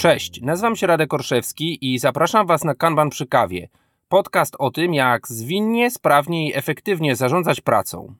Cześć, nazywam się Radek Orszewski i zapraszam Was na Kanban przy kawie. Podcast o tym, jak zwinnie, sprawnie i efektywnie zarządzać pracą.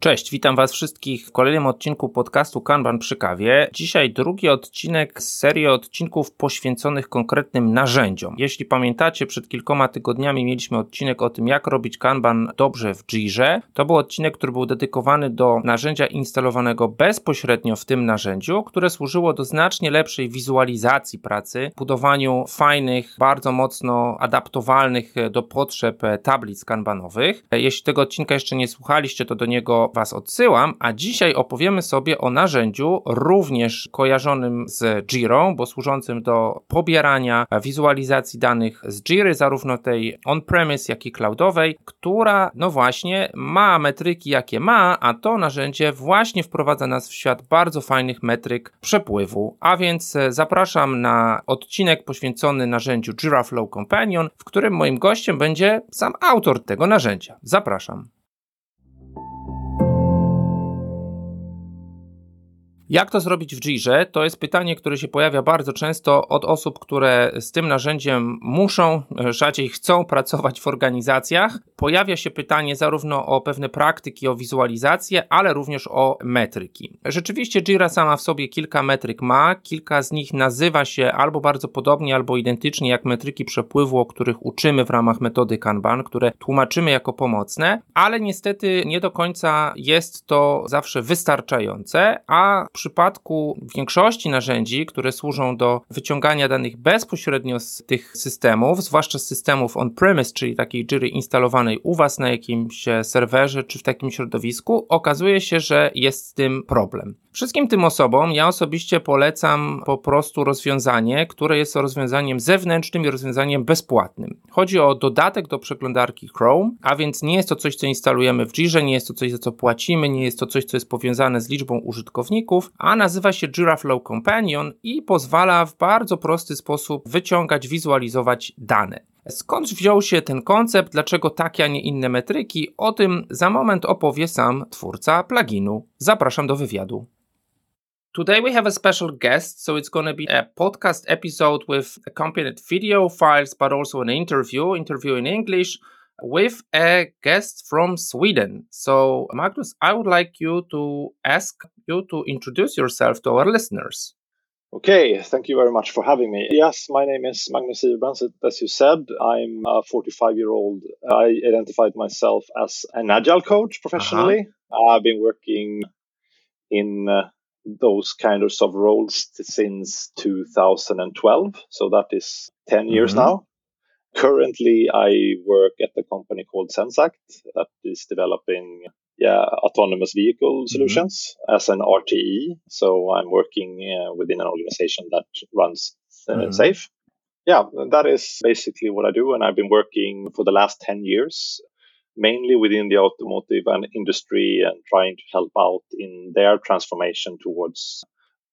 Cześć, witam Was wszystkich w kolejnym odcinku podcastu Kanban przy kawie. Dzisiaj drugi odcinek z serii odcinków poświęconych konkretnym narzędziom. Jeśli pamiętacie, przed kilkoma tygodniami mieliśmy odcinek o tym, jak robić Kanban dobrze w Jirze. To był odcinek, który był dedykowany do narzędzia instalowanego bezpośrednio w tym narzędziu, które służyło do znacznie lepszej wizualizacji pracy, budowaniu fajnych, bardzo mocno adaptowalnych do potrzeb tablic kanbanowych. Jeśli tego odcinka jeszcze nie słuchaliście, to do niego Was odsyłam, a dzisiaj opowiemy sobie o narzędziu również kojarzonym z Jira, bo służącym do pobierania wizualizacji danych z Jiry, zarówno tej on-premise, jak i cloudowej, która no właśnie ma metryki jakie ma, a to narzędzie właśnie wprowadza nas w świat bardzo fajnych metryk przepływu. A więc e, zapraszam na odcinek poświęcony narzędziu Jira Flow Companion, w którym moim gościem będzie sam autor tego narzędzia. Zapraszam. Jak to zrobić w Jirze? To jest pytanie, które się pojawia bardzo często od osób, które z tym narzędziem muszą, rzadziej chcą pracować w organizacjach. Pojawia się pytanie zarówno o pewne praktyki, o wizualizację, ale również o metryki. Rzeczywiście Jira sama w sobie kilka metryk ma, kilka z nich nazywa się albo bardzo podobnie, albo identycznie jak metryki przepływu, o których uczymy w ramach metody Kanban, które tłumaczymy jako pomocne, ale niestety nie do końca jest to zawsze wystarczające, a przypadku większości narzędzi, które służą do wyciągania danych bezpośrednio z tych systemów, zwłaszcza z systemów on-premise, czyli takiej Jiry instalowanej u Was na jakimś serwerze czy w takim środowisku, okazuje się, że jest z tym problem. Wszystkim tym osobom ja osobiście polecam po prostu rozwiązanie, które jest rozwiązaniem zewnętrznym i rozwiązaniem bezpłatnym. Chodzi o dodatek do przeglądarki Chrome, a więc nie jest to coś, co instalujemy w Jirze, nie jest to coś, za co płacimy, nie jest to coś, co jest powiązane z liczbą użytkowników, a nazywa się Jira Flow Companion i pozwala w bardzo prosty sposób wyciągać, wizualizować dane. Skąd wziął się ten koncept, dlaczego takie, a nie inne metryki? O tym za moment opowie sam twórca pluginu. Zapraszam do wywiadu. Today we have a special guest, so it's going to be a podcast episode with accompanied video files, but also an interview, interview in English, with a guest from Sweden. So, Magnus, I would like you to ask you to introduce yourself to our listeners. Okay, thank you very much for having me. Yes, my name is Magnus Sivebrant. As you said, I'm a 45 year old. I identified myself as an agile coach professionally. Uh-huh. I've been working in uh, those kinds of roles since 2012. So that is 10 years mm-hmm. now. Currently, I work at a company called Zenseact that is developing yeah, autonomous vehicle mm-hmm. solutions mm-hmm. as an RTE. So I'm working uh, within an organization that runs uh, mm-hmm. SAFe. Yeah, that is basically what I do. And I've been working for the last 10 years mainly within the automotive and industry and trying to help out in their transformation towards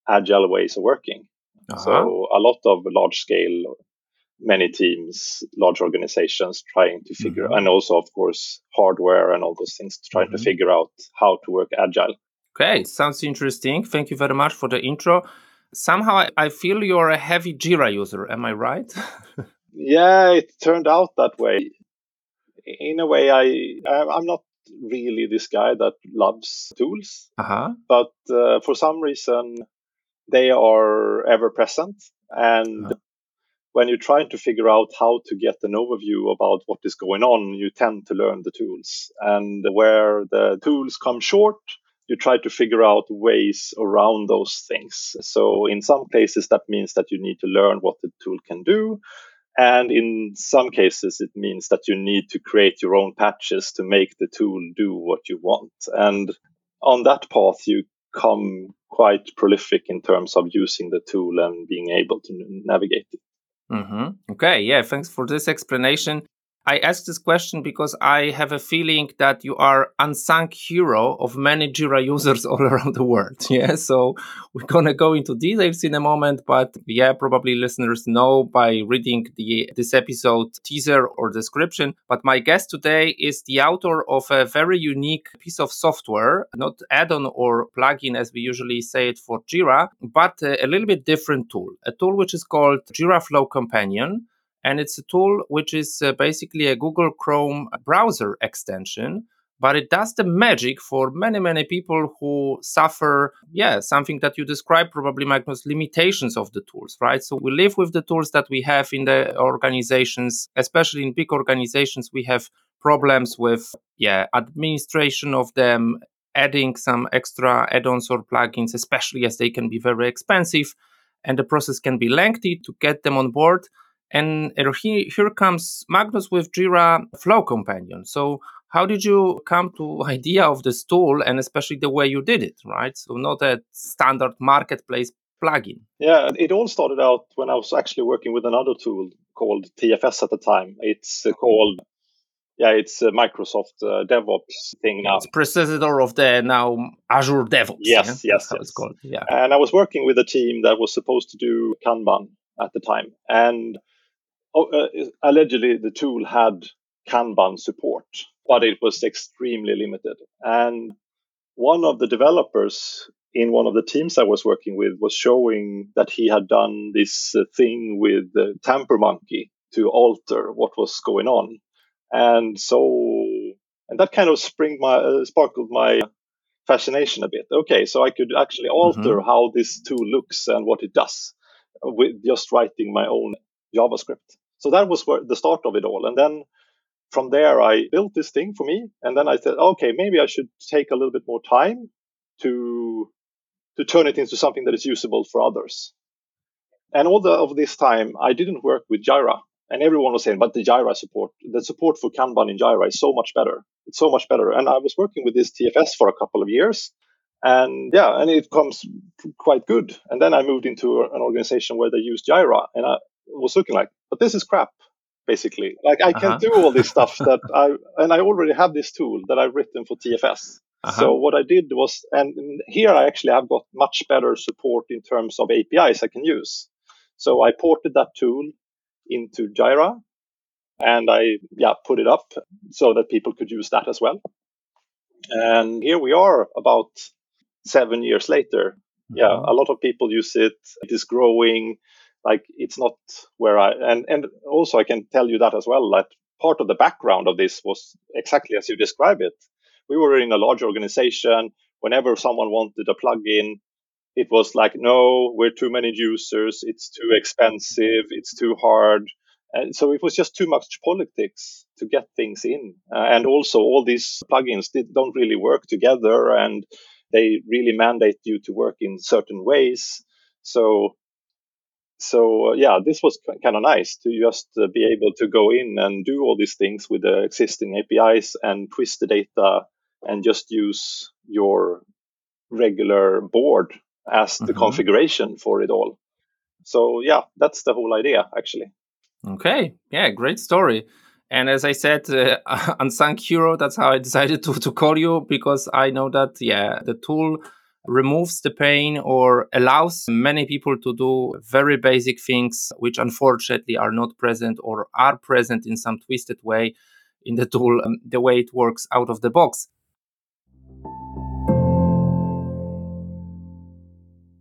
agile ways of working. Uh-huh. So a lot of large scale, many teams, large organizations trying to figure, mm-hmm. and also of course hardware and all those things, trying mm-hmm. to figure out how to work agile. Okay, sounds interesting. Thank you very much for the intro. Somehow I feel you're a heavy Jira user. Am I right? yeah, it turned out that way in a way, I I'm not really this guy that loves tools, uh-huh. but uh, for some reason they are ever present and. Uh-huh. When you're trying to figure out how to get an overview about what is going on, you tend to learn the tools. And where the tools come short, you try to figure out ways around those things. So in some cases, that means that you need to learn what the tool can do. And in some cases, it means that you need to create your own patches to make the tool do what you want. And on that path, you come quite prolific in terms of using the tool and being able to navigate it. Mm-hmm. Okay, yeah, thanks for this explanation. I ask this question because I have a feeling that you are unsung hero of many Jira users all around the world. Yeah, so we're gonna go into details in a moment, but yeah, probably listeners know by reading the this episode teaser or description. But my guest today is the author of a very unique piece of software, not add-on or plugin as we usually say it for Jira, but a little bit different tool, a tool which is called Jira Flow Companion and it's a tool which is uh, basically a Google Chrome browser extension but it does the magic for many many people who suffer yeah something that you describe probably magnus limitations of the tools right? So we live with the tools that we have in the organizations especially in big organizations we have problems with yeah administration of them adding some extra add-ons or plugins especially as they can be very expensive and the process can be lengthy to get them on board and here, here comes Magnus with Jira Flow Companion. So how did you come to idea of this tool and especially the way you did it, right? So not a standard marketplace plugin. Yeah, it all started out when I was actually working with another tool called TFS at the time. It's called yeah, it's a Microsoft uh, DevOps thing now. It's predecessor of the now Azure DevOps. Yes, yeah? yes, yes. It's called. Yeah. And I was working with a team that was supposed to do Kanban at the time, and uh, allegedly the tool had Kanban support, but it was extremely limited. And one of the developers in one of the teams I was working with was showing that he had done this uh, thing with the Tampermonkey to alter what was going on. And so, and that kind of spring my, uh, sparkled my fascination a bit. Okay, so I could actually alter mm-hmm. how this tool looks and what it does with just writing my own JavaScript. So that was where the start of it all. And then from there, I built this thing for me. And then I said, okay, maybe I should take a little bit more time to, to turn it into something that is usable for others. And all the, of this time, I didn't work with Jira. And everyone was saying, but the Jira support, the support for Kanban in Jira is so much better. It's so much better. And I was working with this TFS for a couple of years. And yeah, and it comes quite good. And then I moved into an organization where they use Jira. And I, was looking like, but this is crap, basically. Like I can uh-huh. do all this stuff that I and I already have this tool that I've written for TFS. Uh-huh. So what I did was, and here I actually have got much better support in terms of APIs I can use. So I ported that tool into Jira, and I yeah put it up so that people could use that as well. And here we are, about seven years later. Yeah, mm-hmm. a lot of people use it. It is growing like it's not where I and and also I can tell you that as well that part of the background of this was exactly as you describe it. We were in a large organization. Whenever someone wanted a plugin, it was like, no, we're too many users. It's too expensive. It's too hard. And so it was just too much politics to get things in. Uh, and also, all these plugins did, don't really work together and they really mandate you to work in certain ways. So so uh, yeah, this was kind of nice to just uh, be able to go in and do all these things with the existing APIs and twist the data and just use your regular board as mm-hmm. the configuration for it all. So yeah, that's the whole idea actually. Okay, yeah, great story. And as I said, uh, unsung hero, that's how I decided to, to call you because I know that, yeah, the tool removes the pain or allows many people to do very basic things which unfortunately are not present or are present in some twisted way in the tool um, the way it works out of the box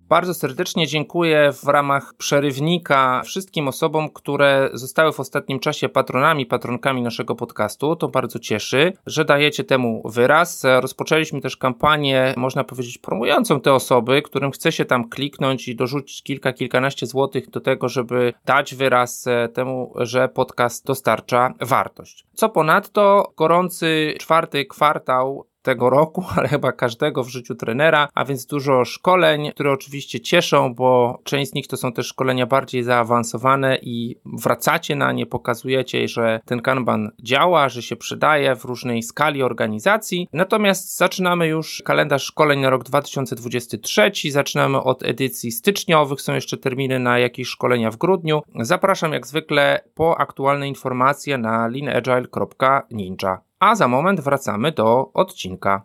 Bardzo serdecznie dziękuję w ramach przerywnika wszystkim osobom, które zostały w ostatnim czasie patronami, patronkami naszego podcastu. To bardzo cieszy, że dajecie temu wyraz. Rozpoczęliśmy też kampanię, można powiedzieć, promującą te osoby, którym chce się tam kliknąć i dorzucić kilka, kilkanaście złotych do tego, żeby dać wyraz e, temu, że podcast dostarcza wartość. Co ponadto, gorący czwarty kwartał tego roku, ale chyba każdego w życiu trenera, a więc dużo szkoleń, które oczywiście cieszą, bo część z nich to są też szkolenia bardziej zaawansowane i wracacie na nie, pokazujecie, że ten Kanban działa, że się przydaje w różnej skali organizacji. Natomiast zaczynamy już kalendarz szkoleń na rok 2023, zaczynamy od edycji styczniowych, są jeszcze terminy na jakieś szkolenia w grudniu. Zapraszam jak zwykle po aktualne informacje na leanagile.ninja. A za moment wracamy do odcinka.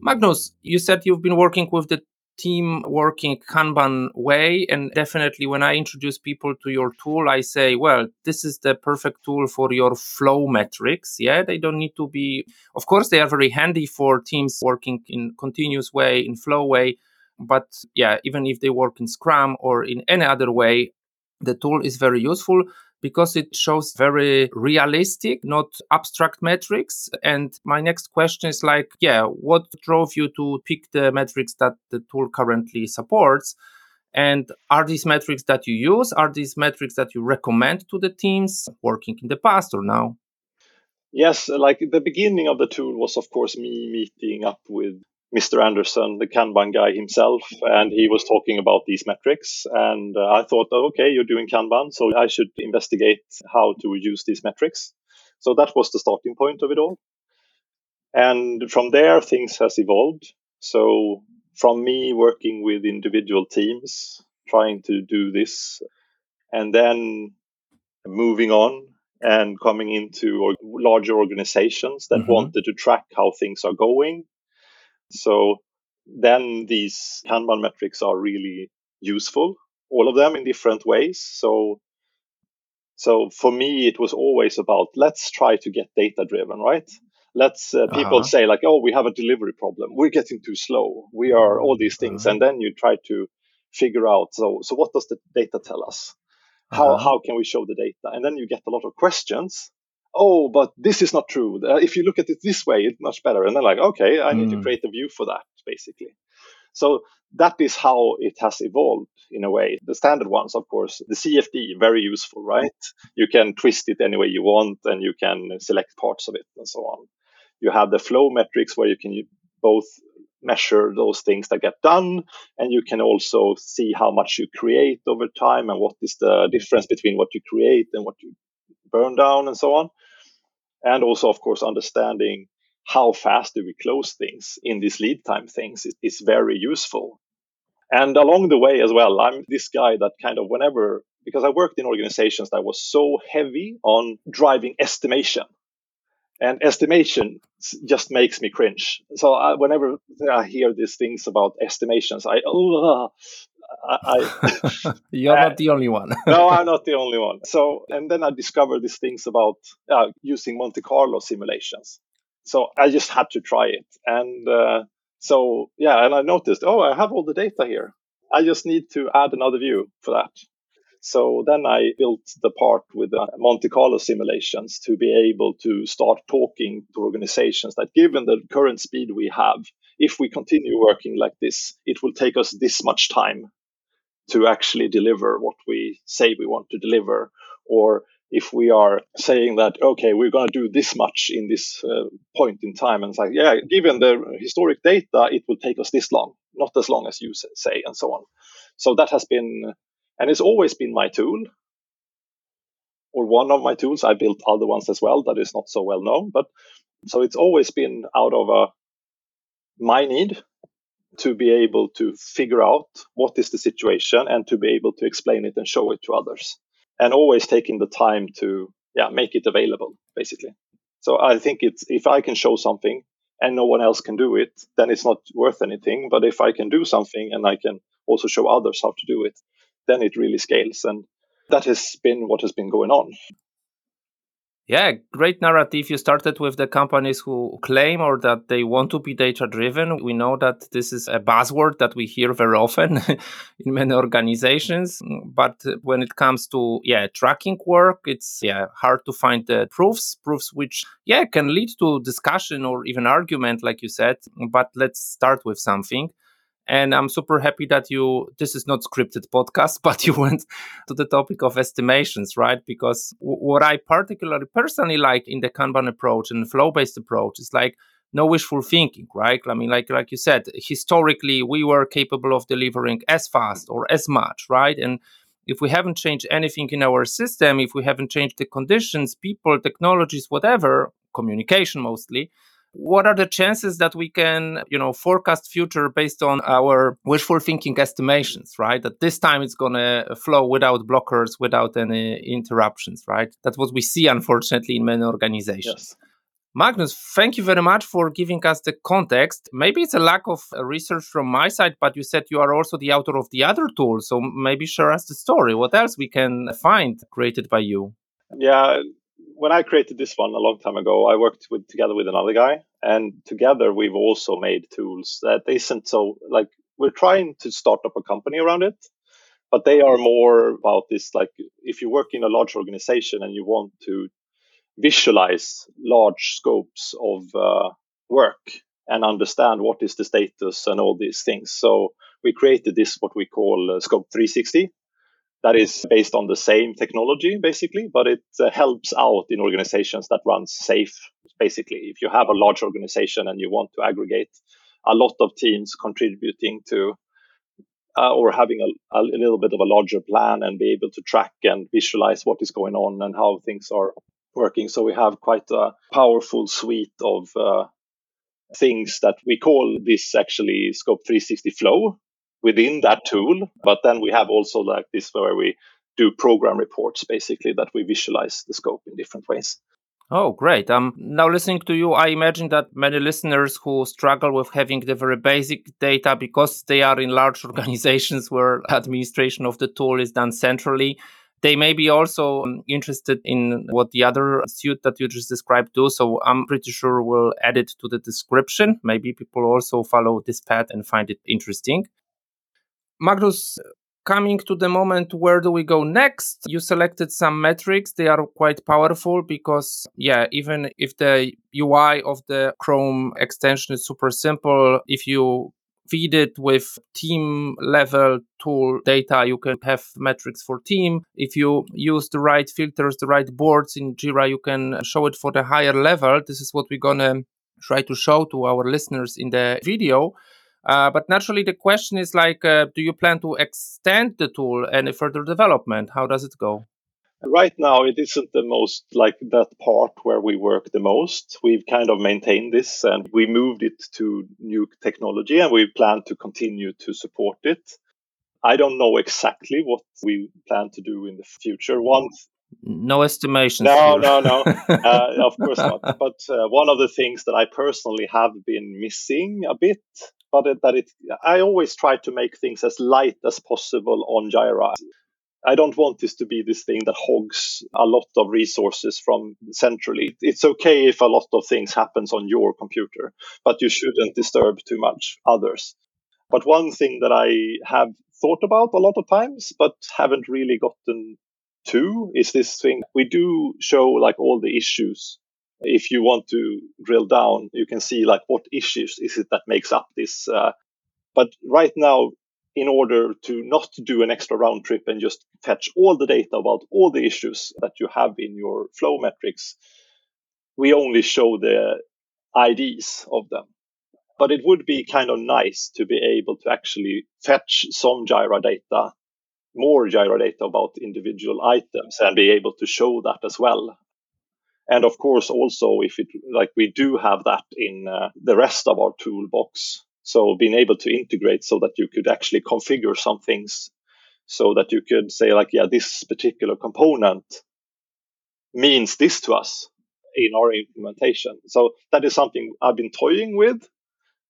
Magnus, you said you've been working with the team working Kanban way. And definitely, when I introduce people to your tool, I say, well, this is the perfect tool for your flow metrics. Yeah, they don't need to be, of course, they are very handy for teams working in continuous way, in flow way. But yeah, even if they work in Scrum or in any other way, the tool is very useful because it shows very realistic, not abstract metrics. And my next question is like, yeah, what drove you to pick the metrics that the tool currently supports? And are these metrics that you use? Are these metrics that you recommend to the teams working in the past or now? Yes, like the beginning of the tool was, of course, me meeting up with Mr. Anderson, the Kanban guy himself, and he was talking about these metrics. And uh, I thought, oh, okay, you're doing Kanban, so I should investigate how to use these metrics. So that was the starting point of it all. And from there, things has evolved. So from me working with individual teams, trying to do this, and then moving on and coming into larger organizations that mm-hmm. wanted to track how things are going so then these Kanban metrics are really useful, all of them in different ways. So so for me, it was always about let's try to get data driven, right? Let's uh, people uh-huh. say like, oh, we have a delivery problem. We're getting too slow. We are all these things, uh-huh. and then you try to figure out. So so what does the data tell us? How uh-huh. how can we show the data? And then you get a lot of questions oh, but this is not true. Uh, if you look at it this way, it's much better. And then like, okay, I need to hmm. create a view for that, basically. So that is how it has evolved in a way. The standard ones, of course, the CFD, very useful, right? You can twist it any way you want and you can select parts of it and so on. You have the flow metrics where you can both measure those things that get done and you can also see how much you create over time and what is the difference between what you create and what you burn down and so on and also of course understanding how fast do we close things in these lead time things is, is very useful and along the way as well i'm this guy that kind of whenever because i worked in organizations that was so heavy on driving estimation and estimation just makes me cringe. So I, whenever I hear these things about estimations, I oh, I you're not the only one. no, I'm not the only one. So, and then I discovered these things about uh, using Monte Carlo simulations. So I just had to try it, and uh, so yeah, and I noticed, oh, I have all the data here. I just need to add another view for that. So then I built the part with the Monte Carlo simulations to be able to start talking to organizations that given the current speed we have, if we continue working like this, it will take us this much time to actually deliver what we say we want to deliver. Or if we are saying that, okay, we're going to do this much in this uh, point in time, and it's like, yeah, given the historic data, it will take us this long, not as long as you say, and so on. So that has been, and it's always been my tool, or one of my tools. I built other ones as well that is not so well known, but so it's always been out of a my need to be able to figure out what is the situation and to be able to explain it and show it to others. And always taking the time to yeah make it available basically. So i think it's if i can show something and no one else can do it then it's not worth anything. But if i can do something and i can also show others how to do it then it really scales. And that has been what has been going on yeah, great narrative. You started with the companies who claim or that they want to be data driven. We know that this is a buzzword that we hear very often in many organizations. But when it comes to yeah tracking work, it's yeah hard to find the proofs, proofs which yeah can lead to discussion or even argument, like you said. But let's start with something. And I'm super happy that you, this is not scripted podcast, but you went to the topic of estimations, right? Because w- what I particularly personally like in the Kanban approach and flow based approach is like, no wishful thinking, right? I mean, like like you said, historically we were capable of delivering as fast or as much, right? And if we haven't changed anything in our system, if we haven't changed the conditions, people, technologies, whatever, communication mostly, what are the chances that we can you know forecast future based on our wishful thinking estimations right that this time it's going to flow without blockers without any interruptions right that's what we see unfortunately in many organizations yes. Magnus, thank you very much for giving us the context. Maybe it's a lack of uh, research from my side, but you said you are also the author of the other tool. So maybe share us the story. What else we can find created by you? Yeah, when I created this one a long time ago, I worked with together with another guy, and together we've also made tools that isn't so like we're trying to start up a company around it, but they are more about this like if you work in a large organization and you want to visualize large scopes of uh, work and understand what is the status and all these things. So we created this what we call uh, Scope 360, that is based on the same technology basically but it uh, helps out in organizations that run SAFe basically. If you have a large organization and you want to aggregate a lot of teams contributing to uh, or having a, a, little bit of a larger plan and be able to track and visualize what is going on and how things are working. So we have quite a powerful suite of uh, things that we call this actually scope 360 flow within that tool. But then we have also like this where we do program reports basically that we visualize the scope in different ways. Oh, great. Um, now listening to you, I imagine that many listeners who struggle with having the very basic data because they are in large organizations where administration of the tool is done centrally, they may be also um, interested in what the other suite that you just described do. So I'm pretty sure we'll add it to the description. Maybe people also follow this path and find it interesting. Magnus, coming to the moment where do we go next? You selected some metrics. They are quite powerful because yeah even if the ui of the chrome extension is super simple if you feed it with team level tool data you can have metrics for team. If you use the right filters the right boards in jira you can show it for the higher level. This is what we're gonna try to show to our listeners in the video uh, but naturally, the question is like, uh, do you plan to extend the tool any further development? How does it go? Right now, it isn't the most like that part where we work the most. We've kind of maintained this and we moved it to new technology and we plan to continue to support it. I don't know exactly what we plan to do in the future. One no estimations. No, no, no. Uh, of course not. But uh, one of the things that I personally have been missing a bit but it, that it I always try to make things as light as possible on Jira. I don't want this to be this thing that hogs a lot of resources from centrally. It's okay if a lot of things happens on your computer, but you shouldn't disturb too much others. But one thing that I have thought about a lot of times, but haven't really gotten to is this thing. We do show like all the issues if you want to drill down, you can see like what issues is it that makes up this. Uh, but right now, in order to not do an extra round trip and just fetch all the data about all the issues that you have in your flow metrics, we only show the IDs of them. But it would be kind of nice to be able to actually fetch some Jira data, more Jira data about individual items and be able to show that as well and of course also if it like we do have that in uh, the rest of our toolbox. So being able to integrate so that you could actually configure some things so that you could say like yeah this particular component means this to us in our implementation. So that is something i've been toying with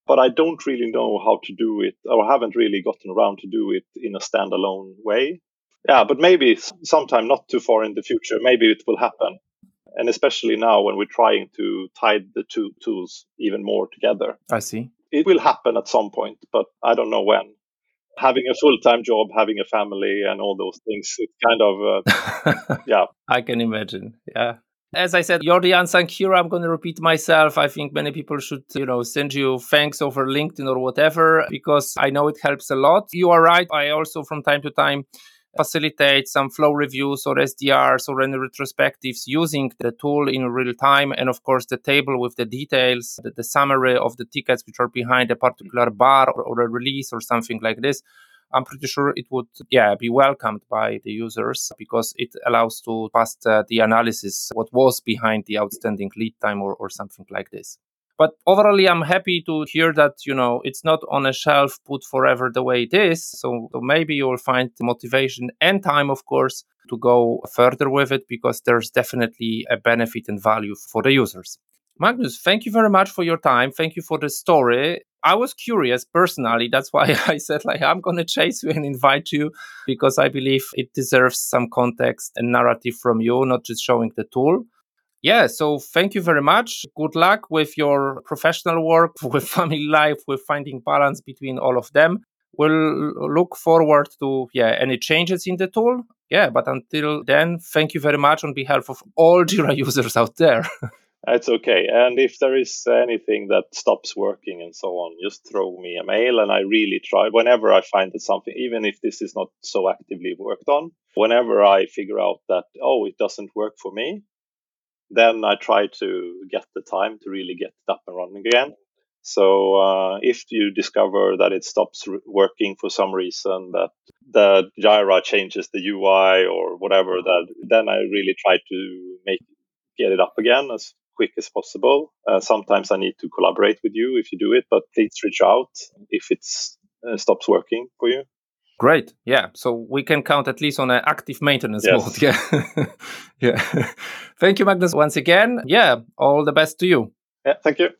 but i don't really know how to do it or haven't really gotten around to do it in a standalone way. Yeah but maybe sometime not too far in the future maybe it will happen and especially now when we're trying to tie the two tools even more together. I see. It will happen at some point, but I don't know when. Having a full time job, having a family, and all those things, it's kind of, uh, yeah. I can imagine. Yeah. As I said, you're the unsung hero. I'm going to repeat myself. I think many people should, you know, send you thanks over LinkedIn or whatever because I know it helps a lot. You are right. I also, from time to time, facilitate some flow reviews or SDRs or any retrospectives using the tool in real time. And of course, the table with the details, the, the summary of the tickets which are behind a particular bar or, or a release or something like this. I'm pretty sure it would, yeah, be welcomed by the users because it allows to pass uh, the analysis, what was behind the outstanding lead time or, or something like this. But overall, I'm happy to hear that, you know, it's not on a shelf put forever the way it is. So, so maybe you will find motivation and time, of course, to go further with it because there's definitely a benefit and value for the users. Magnus, thank you very much for your time. Thank you for the story. I was curious personally. That's why I said, like, I'm going to chase you and invite you because I believe it deserves some context and narrative from you, not just showing the tool. Yeah, so thank you very much. Good luck with your professional work, with family life, with finding balance between all of them. We'll look forward to yeah any changes in the tool. Yeah, but until then, thank you very much on behalf of all Jira users out there. It's okay. And if there is anything that stops working and so on, just throw me a mail. And I really try whenever I find that something, even if this is not so actively worked on, whenever I figure out that, oh, it doesn't work for me, then I try to get the time to really get it up and running again. So uh, if you discover that it stops working for some reason, that the Jira changes the UI or whatever, that then I really try to make get it up again as quick as possible. Uh, sometimes I need to collaborate with you if you do it, but please reach out if it uh, stops working for you. Great. Yeah. So we can count at least on an active maintenance yes. mode. Yeah. yeah. thank you, Magnus, once again. Yeah. All the best to you. Yeah. Thank you.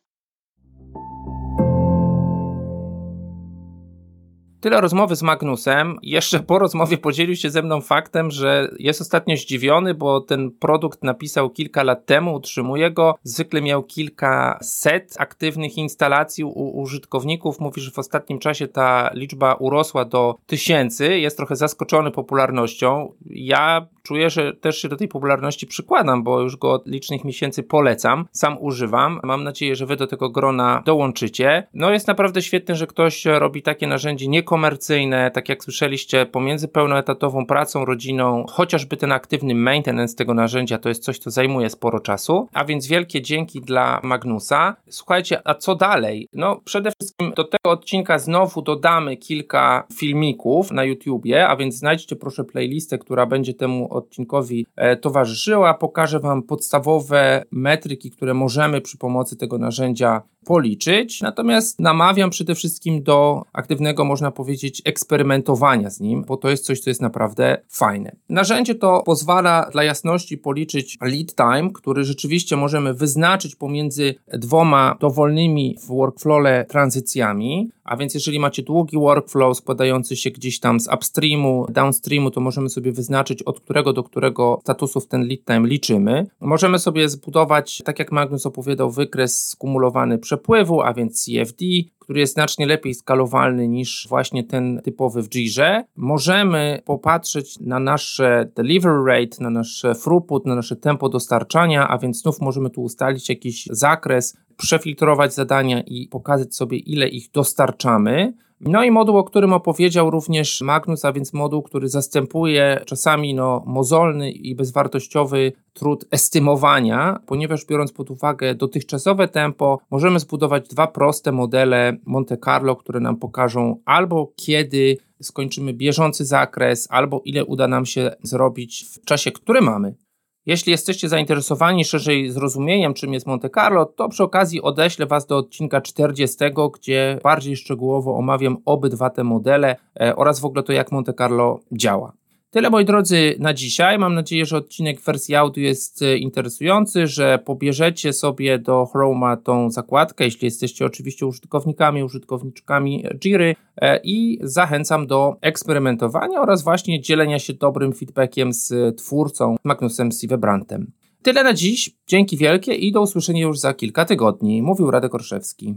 Tyle rozmowy z Magnusem. Jeszcze po rozmowie podzielił się ze mną faktem, że jest ostatnio zdziwiony, bo ten produkt napisał kilka lat temu, utrzymuje go. Zwykle miał kilka set aktywnych instalacji u użytkowników. Mówi, że w ostatnim czasie ta liczba urosła do tysięcy. Jest trochę zaskoczony popularnością. Ja czuję, że też się do tej popularności przykładam, bo już go od licznych miesięcy polecam. Sam używam. Mam nadzieję, że wy do tego grona dołączycie. No jest naprawdę świetne, że ktoś robi takie narzędzie niekomercyjne komercyjne, tak jak słyszeliście, pomiędzy pełnoetatową pracą, rodziną, chociażby ten aktywny maintenance tego narzędzia to jest coś, co zajmuje sporo czasu. A więc wielkie dzięki dla Magnusa. Słuchajcie, a co dalej? No, przede wszystkim do tego odcinka znowu dodamy kilka filmików na YouTubie, a więc znajdźcie proszę playlistę, która będzie temu odcinkowi e, towarzyszyła. Pokażę Wam podstawowe metryki, które możemy przy pomocy tego narzędzia policzyć. Natomiast namawiam przede wszystkim do aktywnego, można powiedzieć, eksperymentowania z nim, bo to jest coś, co jest naprawdę fajne. Narzędzie to pozwala dla jasności policzyć lead time, który rzeczywiście możemy wyznaczyć pomiędzy dwoma dowolnymi w workflowie tranzycjami. A więc jeżeli macie długi workflow składający się gdzieś tam z upstreamu, downstreamu, to możemy sobie wyznaczyć od którego do którego statusów ten lead time liczymy. Możemy sobie zbudować, tak jak Magnus opowiadał, wykres skumulowany przepływu, a więc CFD, który jest znacznie lepiej skalowalny niż właśnie ten typowy w Jirze. Możemy popatrzeć na nasze delivery rate, na nasze throughput, na nasze tempo dostarczania, a więc znów możemy tu ustalić jakiś zakres, przefiltrować zadania i pokazać sobie, ile ich dostarczamy. No i moduł, o którym opowiedział również Magnus, a więc moduł, który zastępuje czasami no, mozolny i bezwartościowy trud estymowania, ponieważ biorąc pod uwagę dotychczasowe tempo, możemy zbudować dwa proste modele Monte Carlo, które nam pokażą albo kiedy skończymy bieżący zakres, albo ile uda nam się zrobić w czasie, który mamy. Jeśli jesteście zainteresowani szerzej zrozumieniem, czym jest Monte Carlo, to przy okazji odeślę Was do odcinka 40, gdzie bardziej szczegółowo omawiam obydwa te modele e, oraz w ogóle to, jak Monte Carlo działa. Tyle moi drodzy na dzisiaj. Mam nadzieję, że odcinek w wersji audio jest e, interesujący, że pobierzecie sobie do Chroma tą zakładkę, jeśli jesteście oczywiście użytkownikami, użytkowniczkami Jiry e, i zachęcam do eksperymentowania oraz właśnie dzielenia się dobrym feedbackiem z twórcą Magnusem Sivebrantem. Tyle na dziś. Dzięki wielkie i do usłyszenia już za kilka tygodni. Mówił Radek Orszewski.